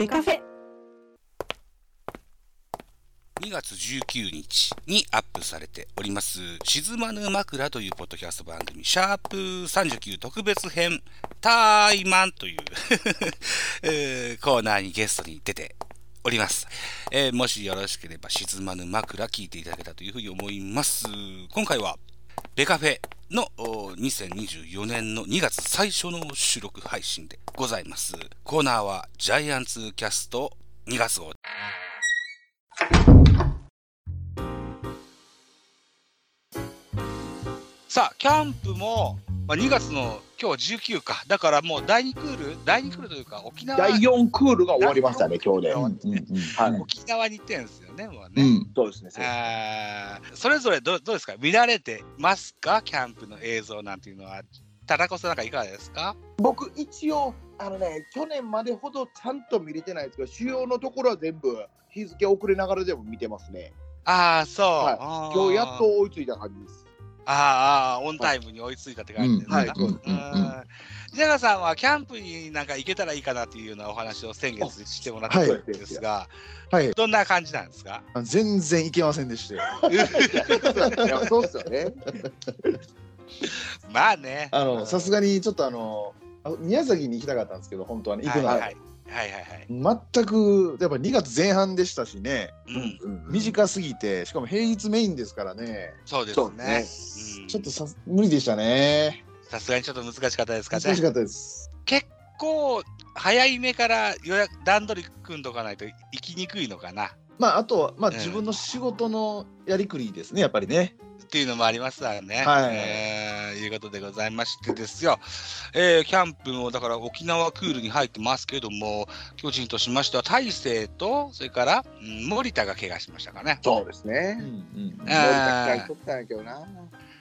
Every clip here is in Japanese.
ベカフェ2月19日にアップされております、沈まぬ枕というポッドキャスト番組、シャープ39特別編、タイマンという えーコーナーにゲストに出ております。えーもしよろしければ、沈まぬ枕聞いていただけたというふうに思います。今回は、ベカフェの2024年の2月最初の収録配信でございます。コーナーは、ジャイアンツキャスト2月号。さあ、キャンプも、まあ、2月の今日19か。だからもう第2クール、第2クールというか、沖縄第4クールが終わりましたね、今日で。うんはい沖縄に行ってるんですよね、もうね。うん、そうですね。それぞれどどうですか？見られてますか？キャンプの映像なんていうのは？タラコさんなんかいかがですか？僕、一応、あのね、去年までほどちゃんと見れてないですけど、主要のところは全部日付遅れながらでも見てますね。ああ、そう。はい今日やっと追いついた感じです。あーあー、オンタイムに追いついたって感じですか？はいうんそうですねジャガさんはキャンプになんか行けたらいいかなっていうようなお話を先月してもらったんですが、はい、どんな感じなんですか？あ全然いけませんでしたよ。いやそうっすよね。まあね。あの、さすがにちょっとあの、あ宮崎に行きたかったんですけど、本当はね、行くなら。はいはいはいはいはい。全く、やっぱ2月前半でしたしね、うん、短すぎて、しかも平日メインですからね、そうですね。ですうんちょっとさ無理でしたね。さすがにちょっと難しかったですかね。難しかったです。結構早い目から予約段取り組んどかないと行きにくいのかなまあ、あとは、まあ、うん自分の仕事のやりくりですね、やっぱりね。っていうのもありますわね。はいえーいうことでございましてですよ、えーキャンプもだから沖縄クールに入ってますけども巨人としましては大勢とそれから、うん森田が怪我しましたかね。そうですうんね。うん森田期待取ったんやけどな。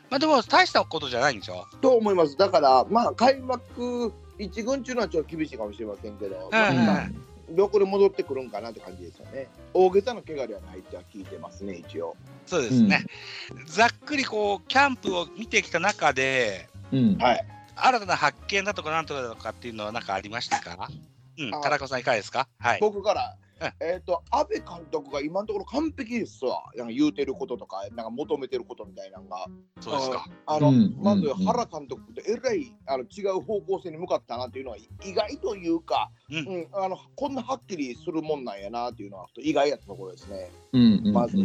まあでも大したことじゃないんでしょ？と思います。だから、まあ、開幕一軍っていうのはちょっと厳しいかもしれませんけど、まあうんまあどこで戻ってくるんかなって感じですよね。大げさな怪我ではないっては聞いてますね、一応。そうですね。ざっくりこうキャンプを見てきた中でうんはい。新たな発見だとかなんとかだとかっていうのは何かありましたか？うん、あ田中さんいかがですか？はい。僕からうん、えっ、と、安倍監督が今のところ完璧ですわ。なんか言うてることとか、なんか求めてることみたいなのが。そうですか。あの、うんまずうん原監督とえらいあの違う方向性に向かったなっていうのは意外というか、うんうん、あのこんなはっきりするもんなんやなっていうのは意外やったところですね。うんうんまず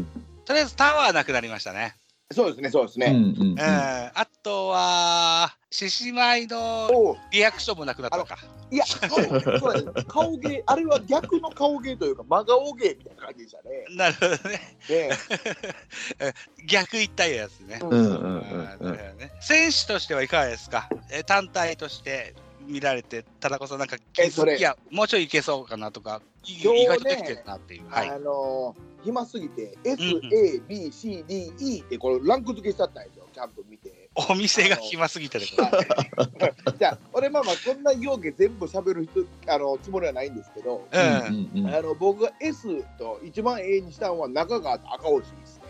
とりあえずタワーなくなりましたね。そうですね、そうですね。うんうんうんうん、あとは獅子舞のリアクションもなくなったか。いや、そうそうです顔芸、あれは逆の顔芸というか、真顔芸みたいな感じでしたね。なるほどね。で 逆いったやつね。うんうんうんあーなるほどね選手としてはいかがですか、えー単体として見られて、田中さんなんか気えそれづきや、もうちょいいけそうかなとか、い今日ね意外とできてるなっていう。はい。あの暇すぎて、S、うんうん A、B、C、D、E ってこれランク付けしちゃったんですよ、キャンプ見て。お店が暇すぎてること。じゃあ、俺まあまあ、そんな要件全部喋る人あのつもりはないんですけど、うん。あの僕が S と一番 A にしたのは中川と赤星ですね。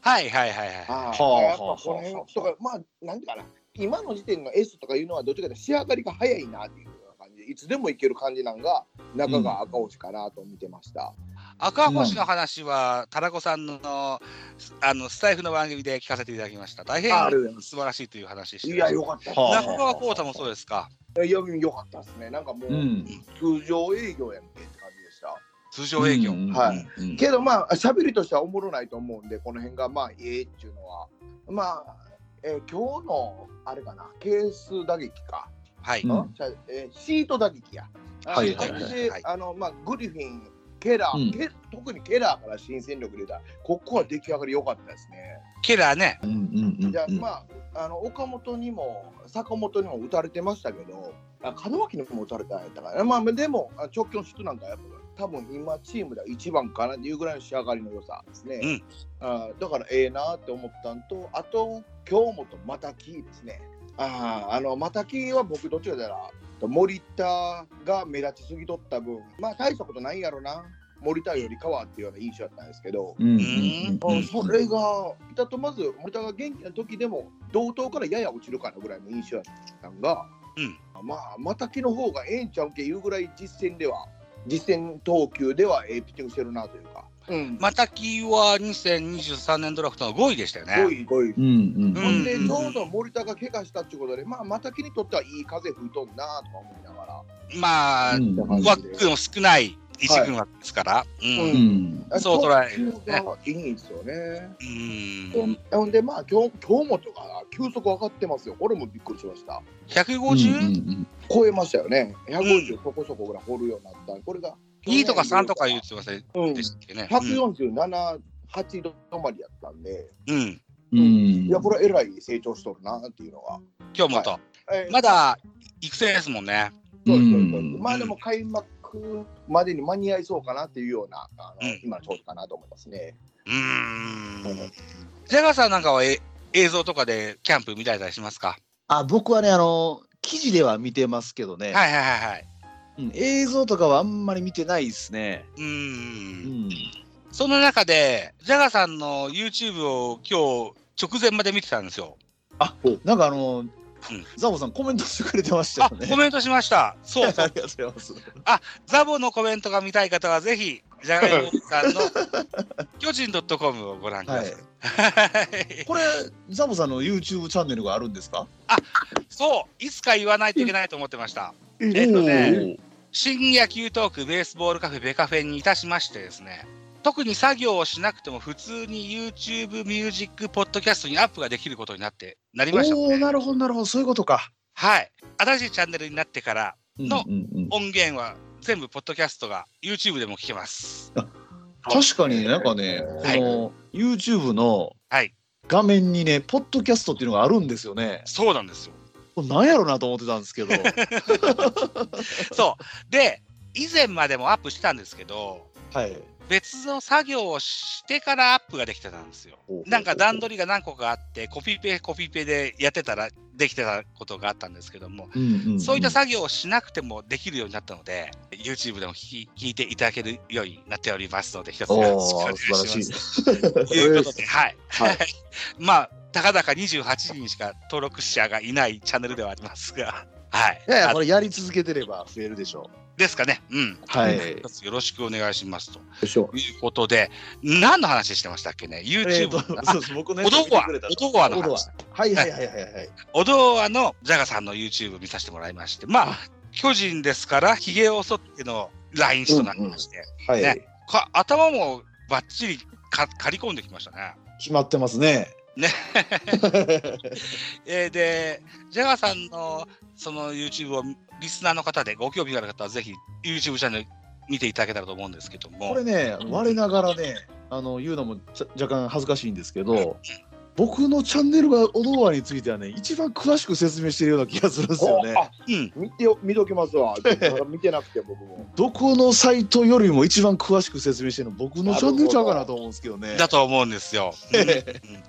はいはいはいはい。あはああやっぱはあこの辺とか、まあ、なんていうかな、今の時点の S とかいうのは、どっちかというと仕上がりが早いなっていういつでもいける感じなんが、中川赤星かなと見てました。赤星の話は、タラコさんのあのスタイフの番組で聞かせていただきました。大変素晴らしいという話でした。いや、よかった中川浩太もそうですか？いや、よかったですね。なんかもう、うん通常営業やんけって感じでした。通常営業。うんはいうんけどまあ喋りとしてはおもろないと思うんでこの辺がまあええっていうのはまあ、えー今日のあれかなケース打撃か、はい。うんえーシート打撃や。はいあれはいはいであのまあグリフィンケラー、うんケ特にケラーから新戦力で出たここは出来上がり良かったですね。ケラーね。うんうんうんじゃあまああの岡本にも坂本にも打たれてましたけどあ門脇にも打たれたんやったからまあでもあ直球の質なんかやっぱ多分今チームでは一番かなっていうぐらいの仕上がりの良さですね。うんあだからええなって思ったんとあと京本又木ですね。ああの又木は僕どっちかというと森田が目立ちすぎとった分まあ大したことないやろな。森田よりかはっていうような印象だったんですけど。うんうんうんうん。それが、だとまず森田が元気な時でも同等からやや落ちるかなぐらいの印象だったんが、うん。まあ、またきの方がええんちゃうけいうぐらい実戦では実戦投球ではええピッチングしてるなというか。うん。またきは2023年ドラフトの5位でしたよね。5位、5位。うんうんうほんで、うんちょうど森田が怪我したっていうことで、まあ、またきにとってはいい風吹いとんなとか思いながら。まあ、うん枠の少ない一軍枠ですから。うん。ううんそう捉える投球がいいんですよね。うん。ほんで、まあ、今日、京本が急速上がってますよ。これもびっくりしました。150? 超えましたよね。150そこそこぐらい掘るようになった。これが。2とか3とか言ってませんうん。でしたっけね。147、8度止まりやったんで、うん。うんいや、これはえらい成長しとるなっていうのが。今日もと。えーまだ育成ですもんね。そうそうそううんまあでも開幕までに間に合いそうかなっていうような、あのうん今ちょうどかなと思いますね。うーん。ジャガーさんなんかはえ映像とかでキャンプ見たりしますか？あ僕はねあの記事では見てますけどね、はいはいはいはい。うん映像とかはあんまり見てないですね。うー。うんんその中で、ジャガーさんの YouTube を今日直前まで見てたんですよ。なんかあの、ザボさんコメントしてくれてましたあよね。コメントしました。そうそ あうりがとうございます。ザボのコメントが見たい方はぜひ、ジャガイモさんの 巨人 .com をご覧ください。はいこれザボさんの YouTube チャンネルがあるんですか？そう、いつか言わないといけないと思ってました。ええっとね、新野球トークベースボールカフェベカフェにいたしましてですね、特に作業をしなくても普通に YouTube ミュージックポッドキャストにアップができることになってなりましたので、おおなるほどなるほどそういうことか。はい。新しいチャンネルになってからの音源は全部ポッドキャストが YouTube でも聞けます。確かになんかね、はいこの YouTube のはい。画面にね、ポッドキャストっていうのがあるんですよね。そうなんですよ。なんやろなと思ってたんですけど。そう。で、以前までもアップしてたんですけど、はい。別の作業をしてからアップができてたんですよ。なんか段取りが何個かあって、コピペコピペでやってたらできてたことがあったんですけども、うんうんんそういった作業をしなくてもできるようになったので、YouTube でも聞いていただけるようになっておりますので、一つよろしくお願いします。素晴らしい。と いうことで、はい。はい まあ、たかだか28人しか登録者がいないチャンネルではありますが、はい。いやいやあこれやり続けてれば増えるでしょですかね。うん。う。はい。よろしくお願いしますということで、何の話してましたっけね？え ?YouTube の。オドワ見てくれた、オドワのオドワ話。はいはいはいはいはい。オドワのジャガさんの YouTube 見させてもらいまして、まあ、巨人ですから、ひげを剃っての来日となりまして、はい。ねか頭もばっちりか刈り込んできましたね。決まってますね。ね。えーで、ジャガーさんのその YouTube をリスナーの方でご興味がある方はぜひ YouTube チャンネル見ていただけたらと思うんですけども。これ、ね、我ながらね、あの言うのも若干恥ずかしいんですけど、僕のチャンネルがオドワについてはね、一番詳しく説明してるような気がするんですよね。あうん、見てよ見ときますわ。見てなくて僕も。どこのサイトよりも一番詳しく説明してるの？僕のチャンネルちゃうかなと思うんですけどね。だと思うんですよ。うんうん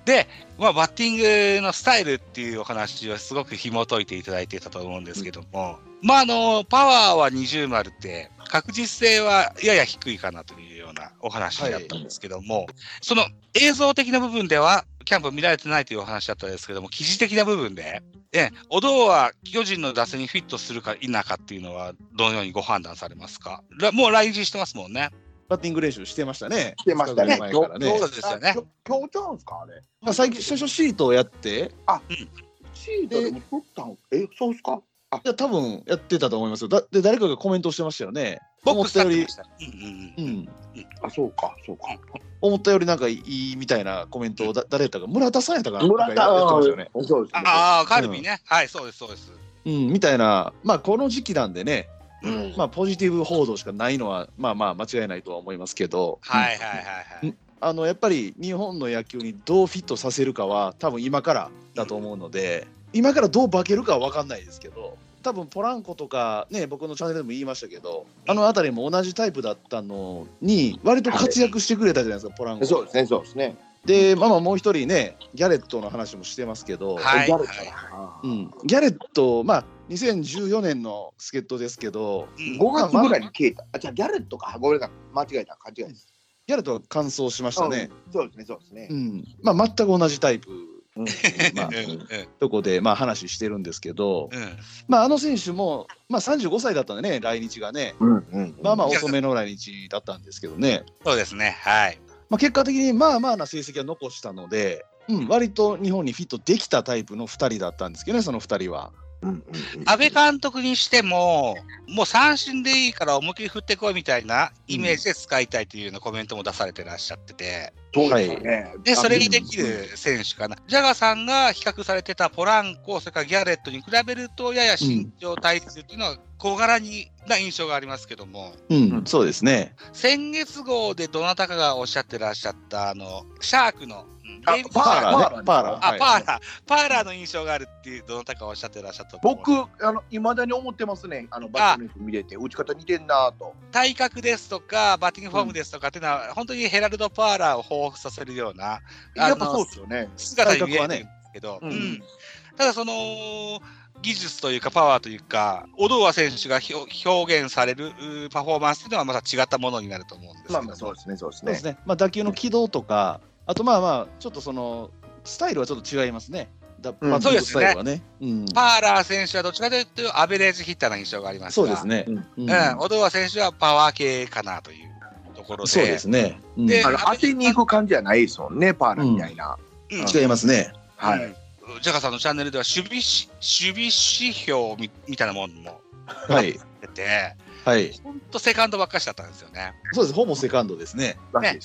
で、まあ、バッティングのスタイルっていうお話をすごく紐解いていただいてたと思うんですけども、まあ、あの、パワーは20丸って、確実性はやや低いかなというようなお話だったんですけども、その映像的な部分では、キャンプ見られてないというお話だったんですけども、記事的な部分で、え、お堂は巨人の打線にフィットするか否かっていうのは、どのようにご判断されますか？らもう来日してますもんね。バッティング練習してましたね。してましたね前からねそうですよねあ。きょ今日ちゃうんすかあれ？まあ最近最初シートをやって、シートでも撮ったんえ、そうっすか？いや多分やってたと思いますよ。だで誰かがコメントしてましたよね。思ったより。うんうんうんうん。あ、そうか、そうか。思ったよりなんかいいみたいなコメントをだ誰やったか村田さんやったかな村なんかやってましたよね。田、そうですね。ああ、カルビね、はい、そうです、そうです。うんみたいなまあこの時期なんでね、うんまあポジティブ報道しかないのはまあまあ間違いないとは思いますけど、はいはいはいはい。あのやっぱり日本の野球にどうフィットさせるかは多分今からだと思うので、今からどう化けるかは分かんないですけど多分ポランコとかね僕のチャンネルでも言いましたけどあの辺りも同じタイプだったのに割と活躍してくれたじゃないですか、ポランコそうですね、そうですね。でまあまあもう一人ねギャレットの話もしてますけど、はいうん、ギャレットまあ2014年の助っ人ですけどうん5月ぐらいに消えた。あ、じゃあギャレットか。ごめんなさい。間違えた。勘違いです。ギャレットは完走しましたね、うん。そうですね、そうですねう。んまあ、全く同じタイプうんまあとこでまあ話してるんですけど、うんまあ、あの選手も、まあ、35歳だったんでね、来日がね、うんうんまあまあ遅めの来日だったんですけどね、そうですね。はい。まあ、結果的にまあまあな成績は残したので、うん、割と日本にフィットできたタイプの2人だったんですけどね、その2人は。うんうん安倍監督にしても、もう三振でいいから思いっきり振ってこいみたいなイメージで使いたいというようなコメントも出されてらっしゃってて、そうですね。で、それにできる選手かな。ジャガーさんが比較されてたポランコ、それからギャレットに比べると、やや身長体重っていうのは小柄にな印象がありますけども、うん、うんそうですね。先月号でどなたかがおっしゃってらっしゃった、あの、シャークの、うんあレイブパーラーね、パーラー。あ、はいパーラー、パーラーの印象があるっていう、どなたかおっしゃってらっしゃったと思う僕、あの、いまだに思ってますね。あの、バットの人見れて、打ち方似てんなと。体格ですとか、バッティングフォームですとかっていうのは、本当にヘラルド・パーラーを彷彿させるようなやっぱそうですよね。姿に見えるんですけど、うんうんただその技術というかパワーというか、オドワ選手が表表現されるパフォーマンスというのはまた違ったものになると思うんですけどまあまあ、そうですね、そうですね。そうですね。まあ、打球の軌道とか、あとまあまあ、ちょっとその、スタイルはちょっと違いますね。だうんバッティングスタイルはね。うんパーラー選手はどちらかというとアベレージヒッターな印象がありますがそうですね。うんうんうん、オドワ選手はパワー系かなというところで。そうですね。うんであの、当てに行く感じじゃないですもんね、パーラみたいな。うん違いますね。はい。うんジャガさんのチャンネルでは守備し守備指標みみたいなものもはい。出て、はい。本当セカンドばっかしだったんですよね。そうです。ほぼセカンドですね。ね。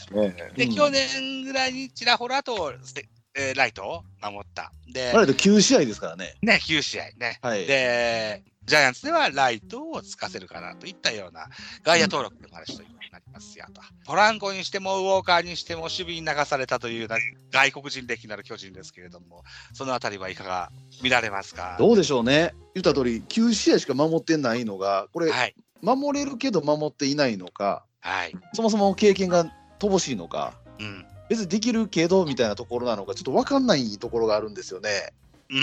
で、うん去年ぐらいにちらほらと、せえーライトを守った。で、あれで9試合ですからね。ね、9試合ね。はい。で、ジャイアンツではライトをつかせるかなといったような外野登録でもある人になりますよと。ポランコにしてもウォーカーにしても守備に流されたという外国人歴なる巨人ですけれども、そのあたりはいかが見られますか？どうでしょうね。言った通り、9試合しか守ってないのが、これ、はい。守れるけど守っていないのか、はい。そもそも経験が乏しいのか、うん。別にできるけどみたいなところなのか、ちょっと分かんないところがあるんですよね。う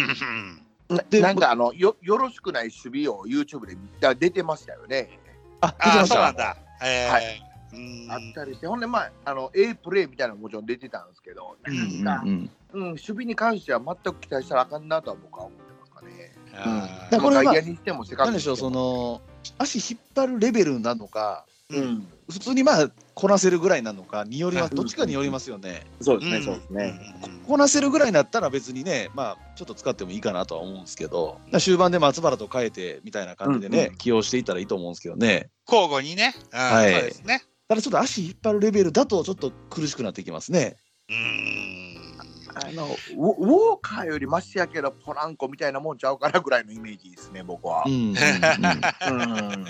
ん。でなんかあのよよろしくない守備を YouTube でだ出てましたよね。あ、出てました。そうなんだ。えーはうーんあったりして、ほんでまああの A プレーみたいなのももちろん出てたんですけど、うんうんうんうん守備に関しては全く期待したらあかんなとは僕は思ってますかね。あーだからこれはまあ外野にしてもセカンドなんでしょう、その足引っ張るレベルなのか、うん、普通にまあこなせるぐらいなのかによります、どっちかによりますよね。そうですね、んそうですね。うんこなせるぐらいだったら別にね、まあちょっと使ってもいいかなとは思うんですけど、終盤で松原と変えてみたいな感じでね、うん起用していったらいいと思うんですけどね。交互にね。うんはいそうですね。ただちょっと足引っ張るレベルだとちょっと苦しくなってきますね。うーん。あのウォウォーカーよりマシやけどポランコみたいなもんちゃうからぐらいのイメージですね、僕はう。んうんうんうん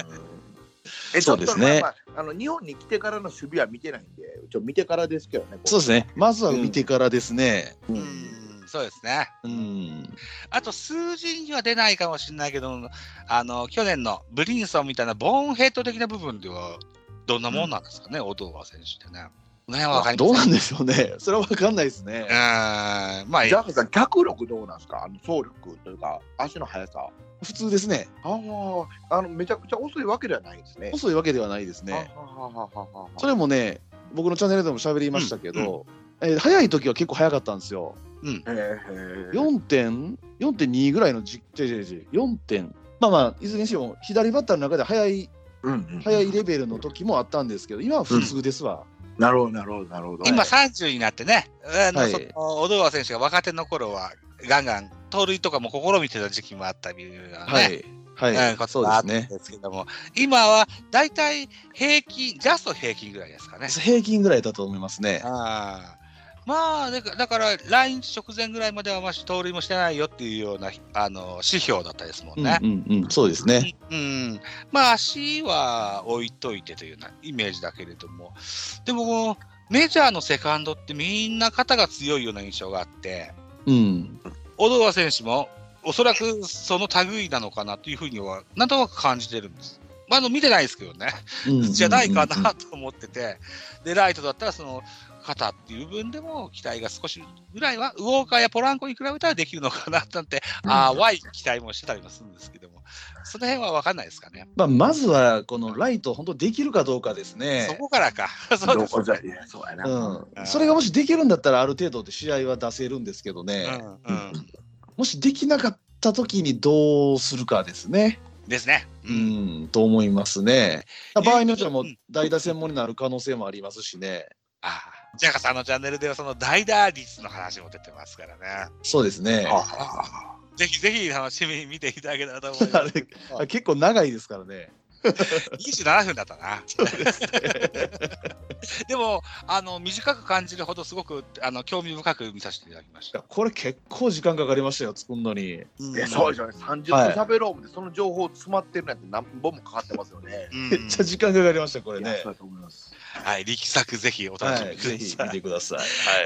えそうですねまあまああの日本に来てからの守備は見てないんで、ちょっと見てからですけどね。そうですね。まずは見てからですね。う。うんんそうですね。うん。あと数字には出ないかもしれないけど、あの去年のブリンソンみたいなボーンヘッド的な部分ではどんなもんなんですかね、オドワ選手ってね。ね、わかり。どうなんでしょうね。それは分かんないですねう。ーん、まあ、ジャークさん、脚力どうなんですか？あの走力というか、足の速さ。普通ですね。ああ、あのめちゃくちゃ遅いわけではないですね。遅いわけではないですね。ははははははそれもね、僕のチャンネルでも喋りましたけど、えー早い時は結構早かったんですよ。うん。へえ。4点、4.2ぐらいのじ、違う違う違う、4点。まあまあ、いずれにしろ、左バッターの中で早い、うんうん早いレベルの時もあったんですけど、今は普通ですわ。なるほど、なるほど、なるほど。今30になってね、あのはいそのオドワ選手が若手の頃はガンガン盗塁とかも試みてた時期もあったり、ね、はい。はい。うんことそうがあったんですけども、今はだいたい平均、ジャスト平均ぐらいですかね。平均ぐらいだと思いますね。あーまあだから、だから来日直前ぐらいまではまし盗塁もしてないよっていうようなあの指標だったですもんうんね。うんうん。そうですね。うん、まあ足は置いといてというようなイメージだけれども、でもメジャーのセカンドってみんな肩が強いような印象があって、うん。オドワ選手もおそらくその類なのかなというふうにはなんとなく感じてるんです。まあ、あの見てないですけどね、うんじゃないかなと思ってて、でライトだったらその肩っていう部分でも期待が少しぐらいはウォーカーやポランコに比べたらできるのかななんて、うんああ、淡い期待もしてたりもするんですけども、その辺は分かんないですかね。まあ、まずはこのライト、本当できるかどうかですね。そこからか。そうですどこじゃいやそうやな。うん、それがもしできるんだったらある程度で試合は出せるんですけどね、うんうん、もしできなかった時にどうするかですね、ですね。う。ん、と思いますね。場合によってはもううん代打専門になる可能性もありますしね。ああ、ジャカさんのチャンネルではその代打率の話も出てますからね。そうですね。あぜひぜひ楽しみに見ていただけたらと思います。あ結構長いですからね。27分だったな。でもあの短く感じるほどすごくあの興味深く見させていただきました。これ結構時間かかりましたよ、作るのに。いやそうでしょうね。30分はい喋ろう思ってその情報詰まってるなんて何本もかかってますよね。うんめっちゃ時間かかりました、これねいやそう。だと思います。はい、力作ぜひお楽しはい、みください。ぜひ見てください。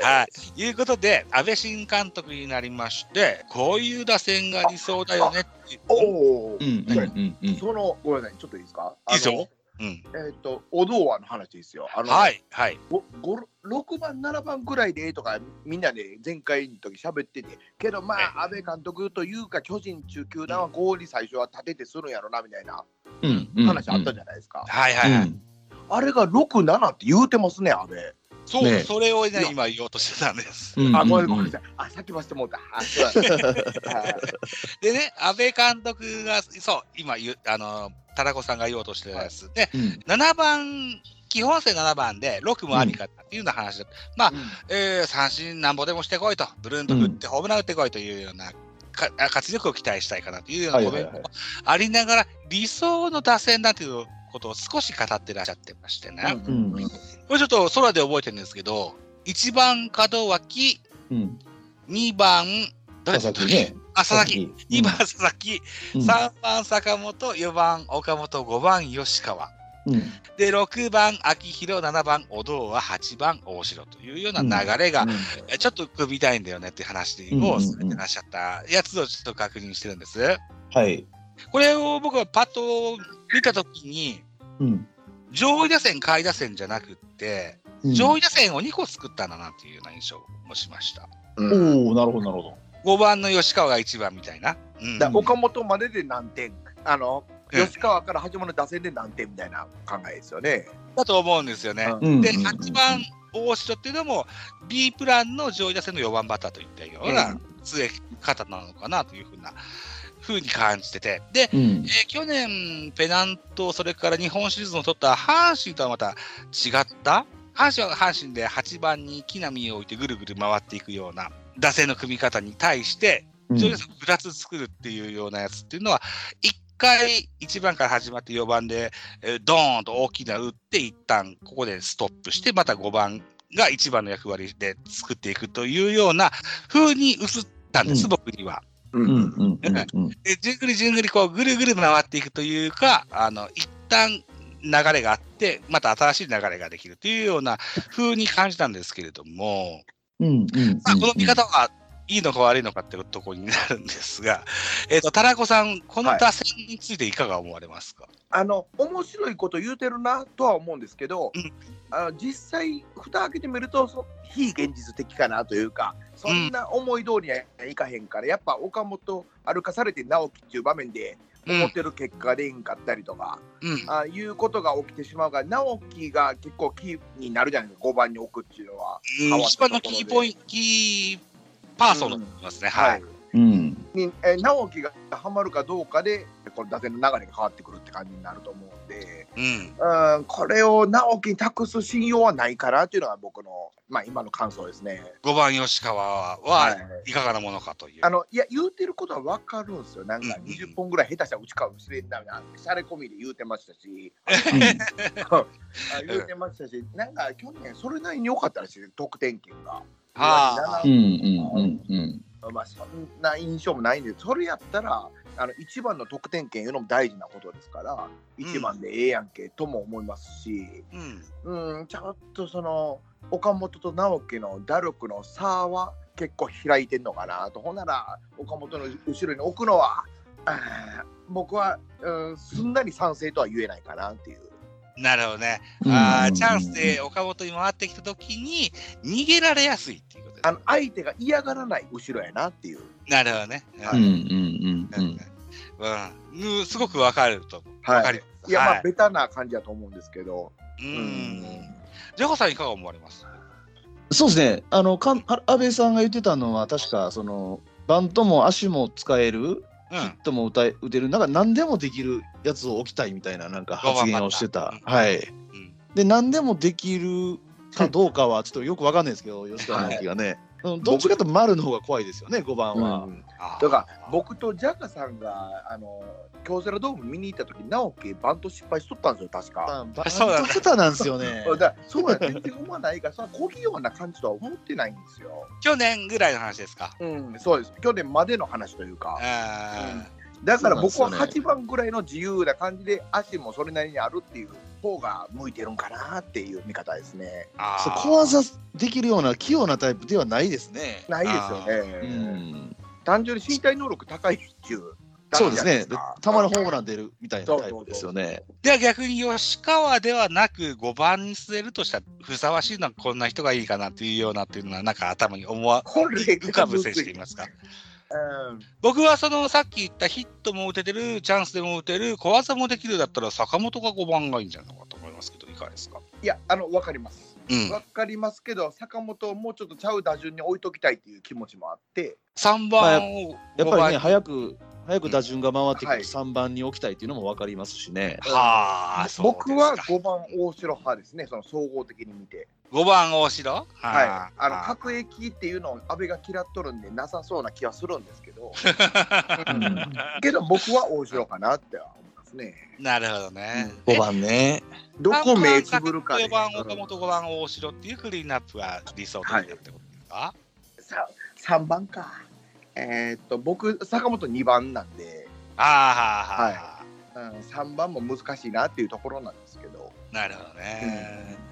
はい、いうことで、安倍新監督になりまして、こういう打線が理想だよねっていう。おおう。んうんうんうん。そのごめんなさいちょっといいですか？いいですよあのうん、えっ、とお堂話の話ですよ。あのはい、はい。ごご6番7番ぐらいでとかみんなで前回の時喋っててけどまあ安倍監督というか巨人中球団は5に最初は立ててするんやろなみたいなうんうん話あったじゃないですか、はい、はい、はい。あれが67って言うてますね安倍。そう、ね。それをね今言おうとしてたんです。うん。あごめんごめんなさい。あさっきましてもうた。でね、安倍監督が、そう、今言う、あの、田中さんが言おうとしてたやつ。で、うん。7番、基本線7番で6もありかっていうような話だまあ、えー三振なんぼでもしてこいと、ブルーンと振ってホームラン打ってこいというような、か活力を期待したいかなというようなコメントもありながら、理想の打線だということを少し語ってらっしゃってましてね、うんうんこれちょっと空で覚えてるんですけど、1番門脇、うん。2番、誰佐々木ね。あ、佐々木。2番佐々木、うん。3番坂本、4番岡本、5番吉川。うんで、6番秋広、7番小堂は8番大城というような流れが、えちょっと組みたいんだよねっていう話をされてらっしゃったやつをちょっと確認してるんです。はい。これを僕はパッと見たときに、うん。上位打線、下位打線じゃなくって、上位打線を2個作ったんだなっていうような印象もしました。うんおおなるほど、なるほど。5番の吉川が1番みたいな。うんだ岡本までで何点？あのうん吉川から始まる打線で何点みたいな考えですよね。だと思うんですよね。うんで、うん8番大城っていうのも B プランの上位打線の4番バッターといったよううなん据え方なのかなというふうな風に感じてて。で、うんえ。ー去年、ペナント、それから日本シリーズを取った阪神とはまた違った、阪神は阪神で8番に木浪を置いてぐるぐる回っていくような打線の組み方に対して、上位打線を2つ作るっていうようなやつっていうのは、1回1番から始まって4番で、えードーンと大きな打って、一旦ここでストップして、また5番が1番の役割で作っていくというような風に移ったんです、うん僕には。ううん。うん。うん。うん。でじゅんぐりじゅんぐりこうぐるぐる回っていくというか、あの一旦流れがあって、また新しい流れができるというような風に感じたんですけれども、うん。うん。まあ、この見方はいいのか悪いのかっていうところになるんですが、えっ、と、田中さん、この打線についていかが思われますか、あの面白いこと言うてるなとは思うんですけど、うん。あの実際蓋開けてみるとそ非現実的かなというかそんな思い通りにはいかへんから、やっぱ岡本歩かされて直樹っていう場面でうん。思ってる結果が出んかったりとか、うん、あいうことが起きてしまうから直樹が結構キーになるじゃないですか5番に置くっていうのは。うん一番のキーポイント、パーソンだと思いますね。はい。うん。にえ直樹がはまるかどうかでこの打線の流れが変わってくるって感じになると思うんで。うん。うん、これを直樹に託す信用はないかなっていうのが僕の、まあ、今の感想ですね。5番吉川はいかがなものかという。あのいや言うてることは分かるんですよ。なんかうんうん20本ぐらい下手したら打ちかもしれんなみたいな、しゃれ込みで言うてましたし、あ言うてましたし、なんか去年それなりに良かったらしいです得点圏が。はあうん。うん。うん。まあ、そんな印象もないんで、それやったら、あの1番の得点圏いうのも大事なことですから、1番でええやんけとも思いますし。うん。うん、ちょっとその岡本と直樹の打力の差は結構開いてんのかなとほんなら岡本の後ろに置くのは僕は、うん、すんなり賛成とは言えないかなっていう。なるほどね。うんあーチャンスで岡本に回ってきたときに逃げられやすいっていうことですあの相手が嫌がらない後ろやなっていう。なるほどね。はうん。うん。うん。うん。うん、うんすごくわかると思う。わ、はい。いや、まあ、はいベタな感じだと思うんですけど。うん。ジャコさんいかが思われます？そうですね。あの、かんあ安倍さんが言ってたのは、確か、その、バントも足も使える、うんヒットも打たえ打てる、なんか何でもできるやつを置きたいみたいな、なんか発言をしてた。はい。うんで、何でもできるかどうかは、ちょっとよくわかんないですけど、吉川直樹がね。うん。どっちかと丸の方が怖いですよね、5番は。うん。だから僕とジャガさんがあの京セラドーム見に行った時直樹バント失敗しとったんですよ確か。あバそうなんだ。ント下手なんですよね。だそうや全然うまないからそんなこぎような感じとは思ってないんですよ。去年ぐらいの話ですか？うん、そうです。去年までの話というか。あだから僕はそうなんです8番ぐらいの自由な感じで足もそれなりにあるっていう方が向いてるんかなっていう見方ですね。そう小技できるような器用なタイプではないですね。ないですよね。うん、単純に身体能力高いっていうだそうですね。たまにホームラン出るみたいなタイプですよね。では逆に吉川ではなく5番に据えるとしたらふさわしいのはこんな人がいいかなっていうようなっていうのはなんか頭に思わ浮かぶ選手いますか？うん僕はそのさっき言ったヒットも打ててるチャンスでも打てる小技もできるだったら坂本が5番がいいんじゃないかと思いますけどいかがですかいやあの分かります。うん。わかりますけど坂本をもうちょっとちゃう打順に置いときたいっていう気持ちもあって。3番を5やっぱりね、早く、早く打順が回ってくはいる3番に置きたいっていうのも分かりますしね。はあそうですか僕は5番大城派ですねその総合的に見て。5番大城？はい、あの各駅っていうのを安倍が嫌っとるんでなさそうな気はするんですけど うんけど僕は大城かなっては思いますね。なるほどね。5番ね。どこ目つぶるかで4番岡本、5番大城っていうクリーンナップが理想的だってことですか、さ3番か。えーっと僕坂本2番なんで、ああ、はいはいはい。うん、3番も難しいなっていうところなんですけど。なるほどね。えー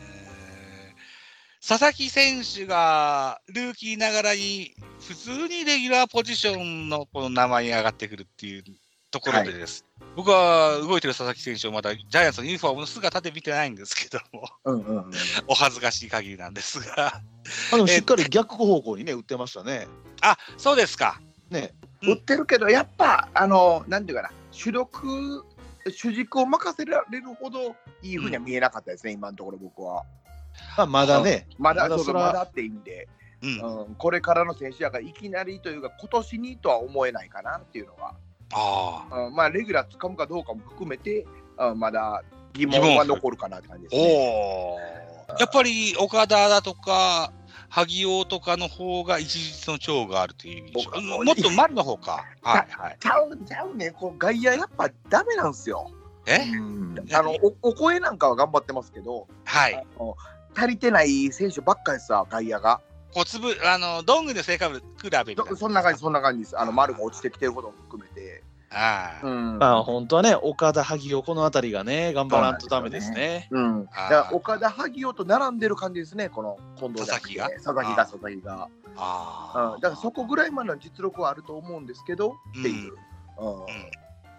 佐々木選手がルーキーながらに普通にレギュラーポジションのこの名前に上がってくるっていうところでです。僕は動いてる佐々木選手をまだジャイアンツのユニフォームの姿で見てないんですけども、うんうんうん、お恥ずかしい限りなんですが。あでもしっかり逆方向にね、打ってましたね。あ、そうですか。ね。うん売ってるけどやっぱあのなんていうかな主力主軸を任せられるほどいいふうには見えなかったですね、今のところ僕は。まあ、まだね。まだまだまだって意味で、うん。うん、これからの選手やからいきなりというか今年にとは思えないかなっていうのが、ああ。うん、まあレギュラーつかむかどうかも含めて、うん、まだ疑問は残るかなって感じですね。やっぱり岡田だとか、萩尾とかの方が一日の長があるというもっと丸の方か。はいはい。ちゃうちゃうねこう外野やっぱダメなんですよ。え？うんあのおお声なんかは頑張ってますけど、はい。足りてない選手ばっかりさ外野が。小粒、あの、どんぐりの成果物比べそんな感じそんな感じです。あの丸が落ちてきてることも含めて。ああ。うんまあ、本当はね、岡田、萩尾、この辺りがね、頑張らんとダメですね。うん、だあーから岡田萩尾と並んでる感じですね、この近藤じゃなくて佐佐々木が佐々木が。ああ。うん、だからそこぐらいまでの実力はあると思うんですけど、っていう、うんうん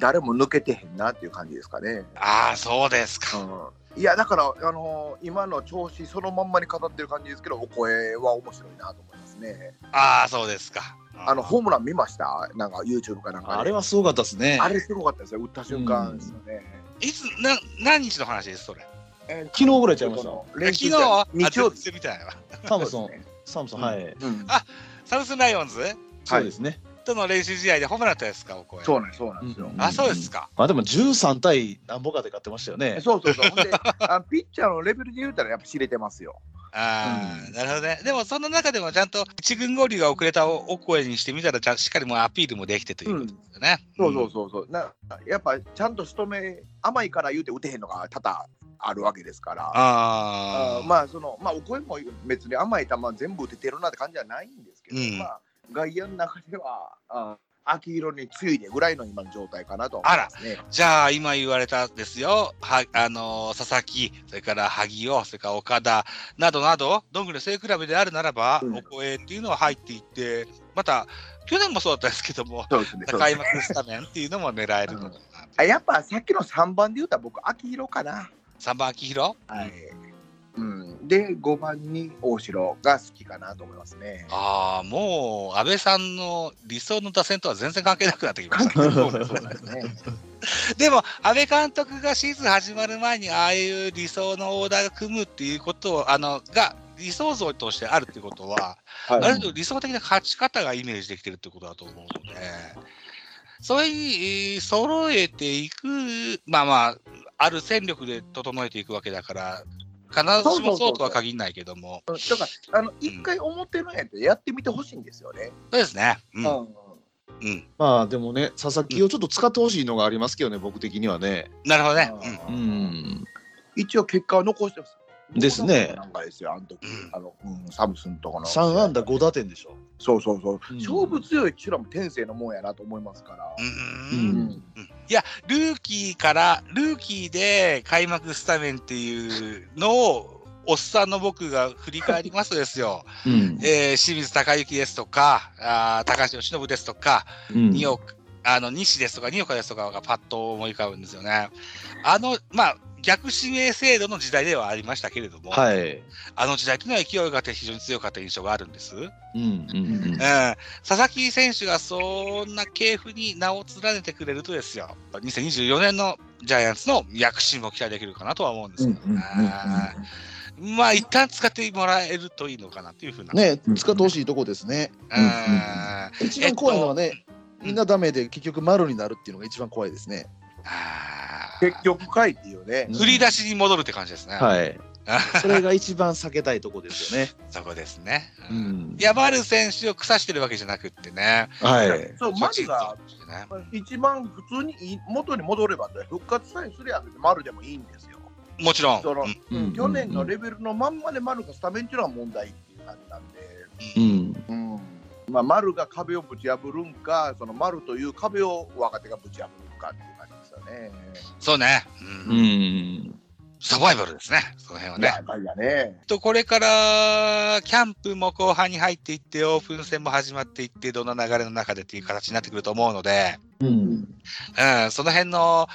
誰も抜けてへんなっていう感じですかね。ああ、そうですか。うん、いやだから、あのー今の調子そのまんまに語ってる感じですけどお声は面白いなと思いますね。ああ、そうですか。あのホームラン見ました？なんか YouTube かなんかであれはすごかったですね。あれすごかったですよ打った瞬間ですよね。いつ、な、何日の話です、それ？えー昨日ぐらいちゃいました昨日練習試合日？曜日。日みたいな。サムソンサムソン、はい。うんあサムスンライオンズ？そうですね。との練習試合でホームランだったですか、お声。そうなんですそうなんですよ。うんあ、そうですか。まあでも13対何ぼかで勝ってましたよね。そうそうそう。ほんであピッチャーのレベルで言うたらやっぱ知れてますよ。ああ、うんなるほどね。でも、その中でもちゃんと一軍合流が遅れたお声にしてみたら、ちゃんしっかりもうアピールもできてということですよね。そうそうそうそう。なやっぱちゃんと仕留め甘いから言うて打てへんのが多々あるわけですから。ああ、あまあそのまあお声も別に甘い球全部打ててるなって感じはないんですけど、うんまあ外野の中ではあ秋色についでぐらいの今の状態かなと思いますね。じゃあ、今言われたですよ。は、あのー佐々木、それから萩尾、それから岡田などなど、どんぐりの正比べであるならば、うんお声っていうのは入っていって、また、去年もそうだったんですけども、ね。開幕スタメンっていうのも狙えるのかな。あやっぱさっきの3番で言うたら僕秋広かな。3番、秋広はい。うん、で、5番に大城が好きかなと思いますね。ああ、もう、安倍さんの理想の打線とは全然関係なくなってきましたね。そうですね。でも、安倍監督がシーズン始まる前に、ああいう理想のオーダーが組むっていうことを、あの、が、理想像としてあるっていうことは、あるはい。程度理想的な勝ち方がイメージできてるってことだと思うので、それにえー揃えていく、まあまあ、ある戦力で整えていくわけだから、必ずしもそうとは限らないけども、だから、あの、一回表のやつやってみてほしいんですよね。そうですね。うん。うん。うん。まあでもね、佐々木をちょっと使ってほしいのがありますけどね、僕的にはね。なるほどね。ううんん。一応結果は残してます。ですねなんかですよ、あの時、うんあの、うん、サムスンとこの。3安打5打点でしょ。そうそうそう。うん勝負強いっちゅうのも天性のもんやなと思いますから。うん。いや、ルーキーから、ルーキーで開幕スタメンっていうのを、おっさんの僕が振り返りますとですよ、うん。えー清水隆之ですとか、あー高橋由伸ですとか、うんあの西ですとか、二岡ですとかがパッと思い浮かぶんですよね。あの、まあ、逆指名制度の時代ではありましたけれども、はい。あの時代というのは勢いがあって非常に強かった印象があるんです。うん、うんうん佐々木選手がそんな系譜に名を連ねてくれるとですよ、2024年のジャイアンツの躍進も期待できるかなとは思うんですけどね。まあ、一旦使ってもらえるといいのかなというふうな。ね、使ってほしいとこですね。うん一番怖いのはね、みんなダメで結局丸になるっていうのが一番怖いですね。あー結局かいっていうね。振り出しに戻るって感じですね。はい。それが一番避けたいとこですよね。そこですね。ううんん。ヤバル選手を腐してるわけじゃなくってね。はい。そう、マジが一番普通に元に戻ればね復活さえすりゃ丸でもいいんですよ。もちろん。去年のレベルのまんまで丸がスタメンっていうのは問題っていう感じなんで。うん。うんまあ、丸が壁をぶち破るんか、その丸という壁を若手がぶち破るんかっていうね。そうね。ううんん。サバイバルですね。その辺はね。やばいやね。とこれからキャンプも後半に入っていってオープン戦も始まっていってどんな流れの中でっていう形になってくると思うので、うん。うん、その辺の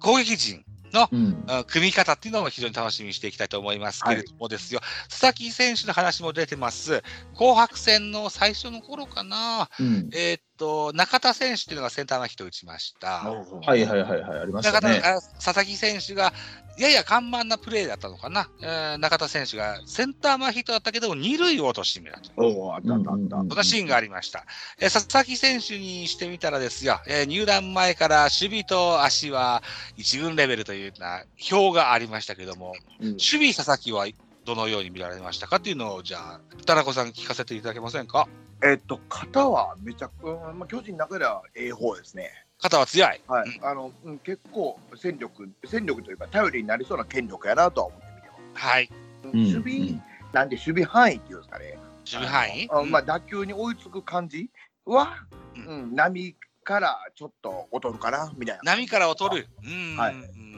攻撃陣のうん。うん組み方っていうのも非常に楽しみにしていきたいと思いますけれどもですよ、佐々木選手の話も出てます紅白戦の最初の頃かな、うん。えーっと中田選手っていうのがセンター前ヒットを打ちました。はいはいはいはい、ありましたね。あ佐々木選手がやや看板なプレーだったのかな、えー中田選手がセンター前ヒットだったけども、二塁を落としてみたと。おお、あったあったあった。うんそんなシーンがありました。えー佐々木選手にしてみたらですよ、えー入団前から守備と足は一軍レベルというような表がありましたけども、うん守備佐々木はどのように見られましたか？っていうのを、じゃあ、田中さん聞かせていただけませんか？えっと、肩はめちゃく、うんまあ、巨人の中ではええ方ですね。肩は強い。はい、あの、うん、結構戦力、戦力というか頼りになりそうな権力やなとは思って見てます。はい。うん守備、なんで守備範囲っていうんですかね。守備範囲？あのまあ、打球に追いつく感じは、ううん、波からちょっと劣るかなみたいな。波から劣る。うん。はいうん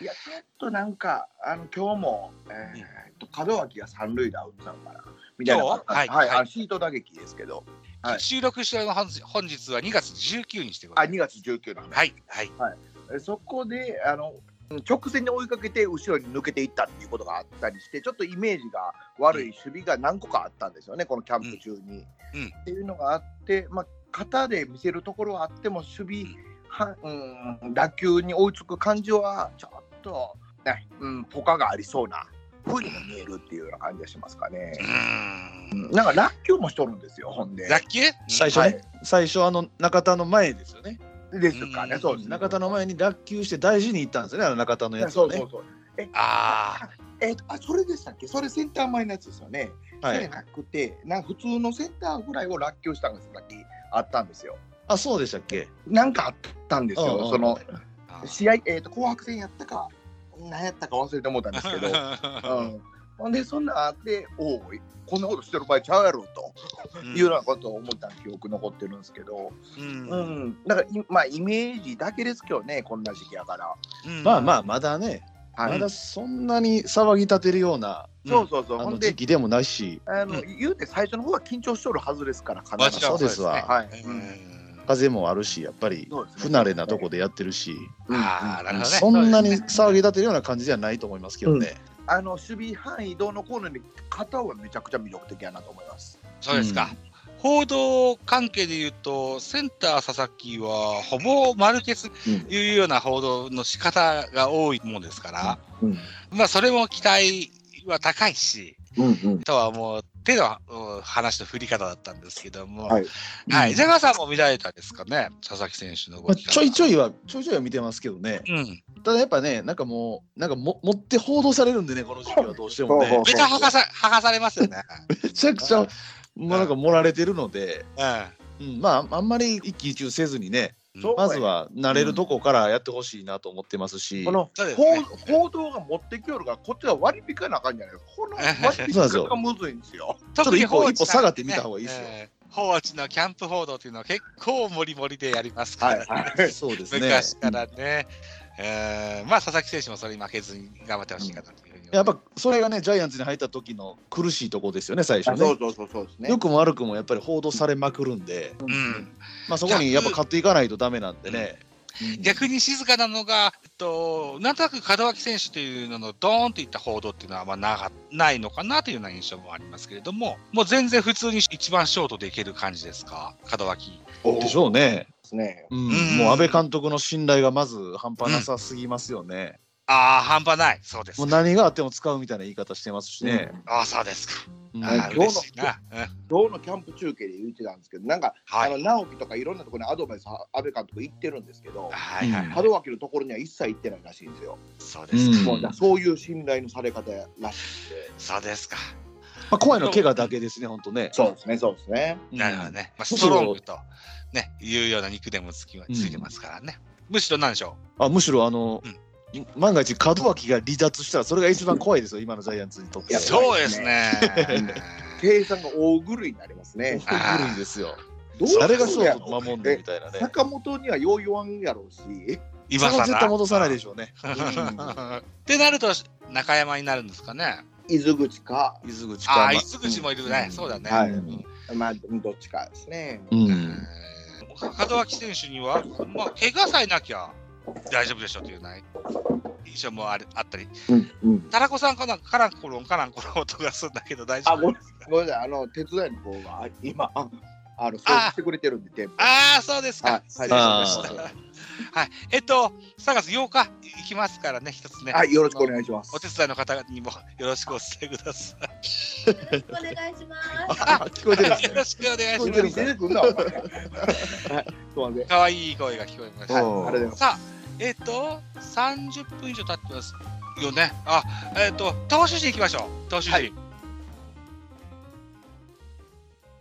いや、ちょっとなんか、あの今日も、えーっと門脇が三塁打打ったのかなみたいな。はいはい、はいシート打撃ですけど、はい収録してるの本日本日は2月19日でござあいます。2月19日の、はい。はい。えそこであのうん直線に追いかけて後ろに抜けていったっていうことがあったりしてちょっとイメージが悪い守備が何個かあったんですよね、このキャンプ中に。うんっていうのがあって、まあ、型で見せるところはあっても守備、はうん、打球に追いつく感じはちょっと、ねうん、ポカがありそうな風にも見えるっていうような感じがしますかねう。ん。なんか落球もしとるんですよ、ほんで。ラッキー最初ね、最初あの中田の前ですよね。ですかね、うんそうですね。中田の前に落球して大事に行ったんですよね、あの中田のやつをねそうそう。そう。えああ。えあそれでしたっけ？それセンター前のやつですよね。はい。それなくて、なんか普通のセンターフライを落球したんですさっきあったんですよ。あ、そうでしたっけ？なんかあったんですよ。その試合、えー、と紅白戦やったか、何やったか忘れて思ったんですけど、うん、ほんで、そんなんあって、おお、こんなことしてる場合ちゃうやろと。いうようなことを思った記憶残ってるんですけど、うん。うん、だからい、まあ、イメージだけですけどね、こんな時期やから。うん。まあまあ、まだね、はい。まだそんなに騒ぎ立てるようなそうそうそう、あほんで、の時期でもないし、あの、うん。言うて最初の方は緊張しとるはずですから、必ず。そうですわ。はい。うん風もあるし、やっぱり不慣れなとこでやってるし、そんなに騒ぎ立てるような感じではないと思いますけどね。あの守備範囲どうのこうのに肩はめちゃくちゃ魅力的やなと思います。そうですか。報道関係で言うと、センター佐々木はほぼ丸消すうんいうような報道の仕方が多いもんですから、うん。まあそれも期待は高いし、うんうん。とはもう手のうん話の振り方だったんですけども、はい。はい、ジャガーさんも見られたですかね、佐々木選手のまあ、動き方。ちょいちょいはちょいちょいは見てますけどね。うん。ただやっぱねなんかもうなんかも持って報道されるんでねこの時期は どうしてもね。ほうほうベタ剥がさ剥がされますよね。めちゃくちゃもうなんか盛られてるので、ううん、まああんまり一喜一憂せずにねまずは慣れるとこからやってほしいなと思ってますし、この報報道が持ってきよるから、こっちは割り引かなあかんじゃない。この割り引がむずいんですよ。ちょっと一歩一歩下がってみた方がいいですよ。えー放置のキャンプ報道っていうのは結構もりもりでやりますから、ねはい。そうですね。昔からね。えーまあ佐々木選手もそれに負けずに頑張ってほしいかなとやっぱそれがねジャイアンツに入った時の苦しいとこですよね最初ね。そうそうそうそうですね。良くも悪くもやっぱり報道されまくるんで、うん、まあ、そこにやっぱ勝っていかないとダメなんでね、うん。逆に静かなのが、えっと、なんとなく門脇選手というののドーンといった報道っていうのはまなかないのかなというような印象もありますけれども、もう全然普通に一番ショートでいける感じですか、門脇。ででしょうね、すね。うん。うん。もう阿部監督の信頼がまず半端なさすぎますよね、ああ、半端ない、そうですか。もう何があっても使うみたいな言い方してますしね、ああ、そうですか。うんああ、今日の嬉しいな。うん今日のキャンプ中継で言ってたんですけど、なんか、はいあの直樹とかいろんなところにアドバイス、安倍監督言ってるんですけど、はいはい、はい門脇のところには一切行ってないらしいんですよ。そうですか。うんもうそういう信頼のされ方らしいんで。そうですか。まあ、怖いのは怪我だけですね、本当ね。そうですね、そうですね。うんなるほどね。まあ、ストロングと、ね、いうような肉でもつきついてますからね。むしろなんでしょあむしろあの、うん万が一門脇が離脱したらそれが一番怖いですよ今のジャイアンツにとって。そうですね。計算が大狂いになりますね。あ古いですよ誰がショやろート守んのみたいなね坂本にはよう言わんやろうし、今さそれは絶対ら。戻さないでしょうねってなると中山になるんですかね。伊豆口か、伊豆口ああ、かま伊豆口もいるね。うんそうだね。はいうんまあ、どっちかですね。門脇選手には、まあ、怪我さえなきゃ大丈夫でしょうというない印象もあるあったり、うんうん。タラコさんかな、カランコロン、カランコロン音がするんだけど大丈あ、夫ごめんごめんなさい、あの、手伝いの方があ今、ああの、そうしてくれてるんで、店舗ああ、そうですか。はい。ははい。えっと、3月8日行きますからね、一つね。はい、よろしくお願いしますお。手伝いの方にもよろしくお伝えくださお願いします。あ聞こえてるんでい。よろしくお願いしまこれ出てくんな、お前。はい、すいません。す。可愛い声が聞こえました。はい、ありがとうございます。さあ、えっ、と、30分以上経ってますよね。あ、えっ、と、投手陣行きましょう。投手陣。はい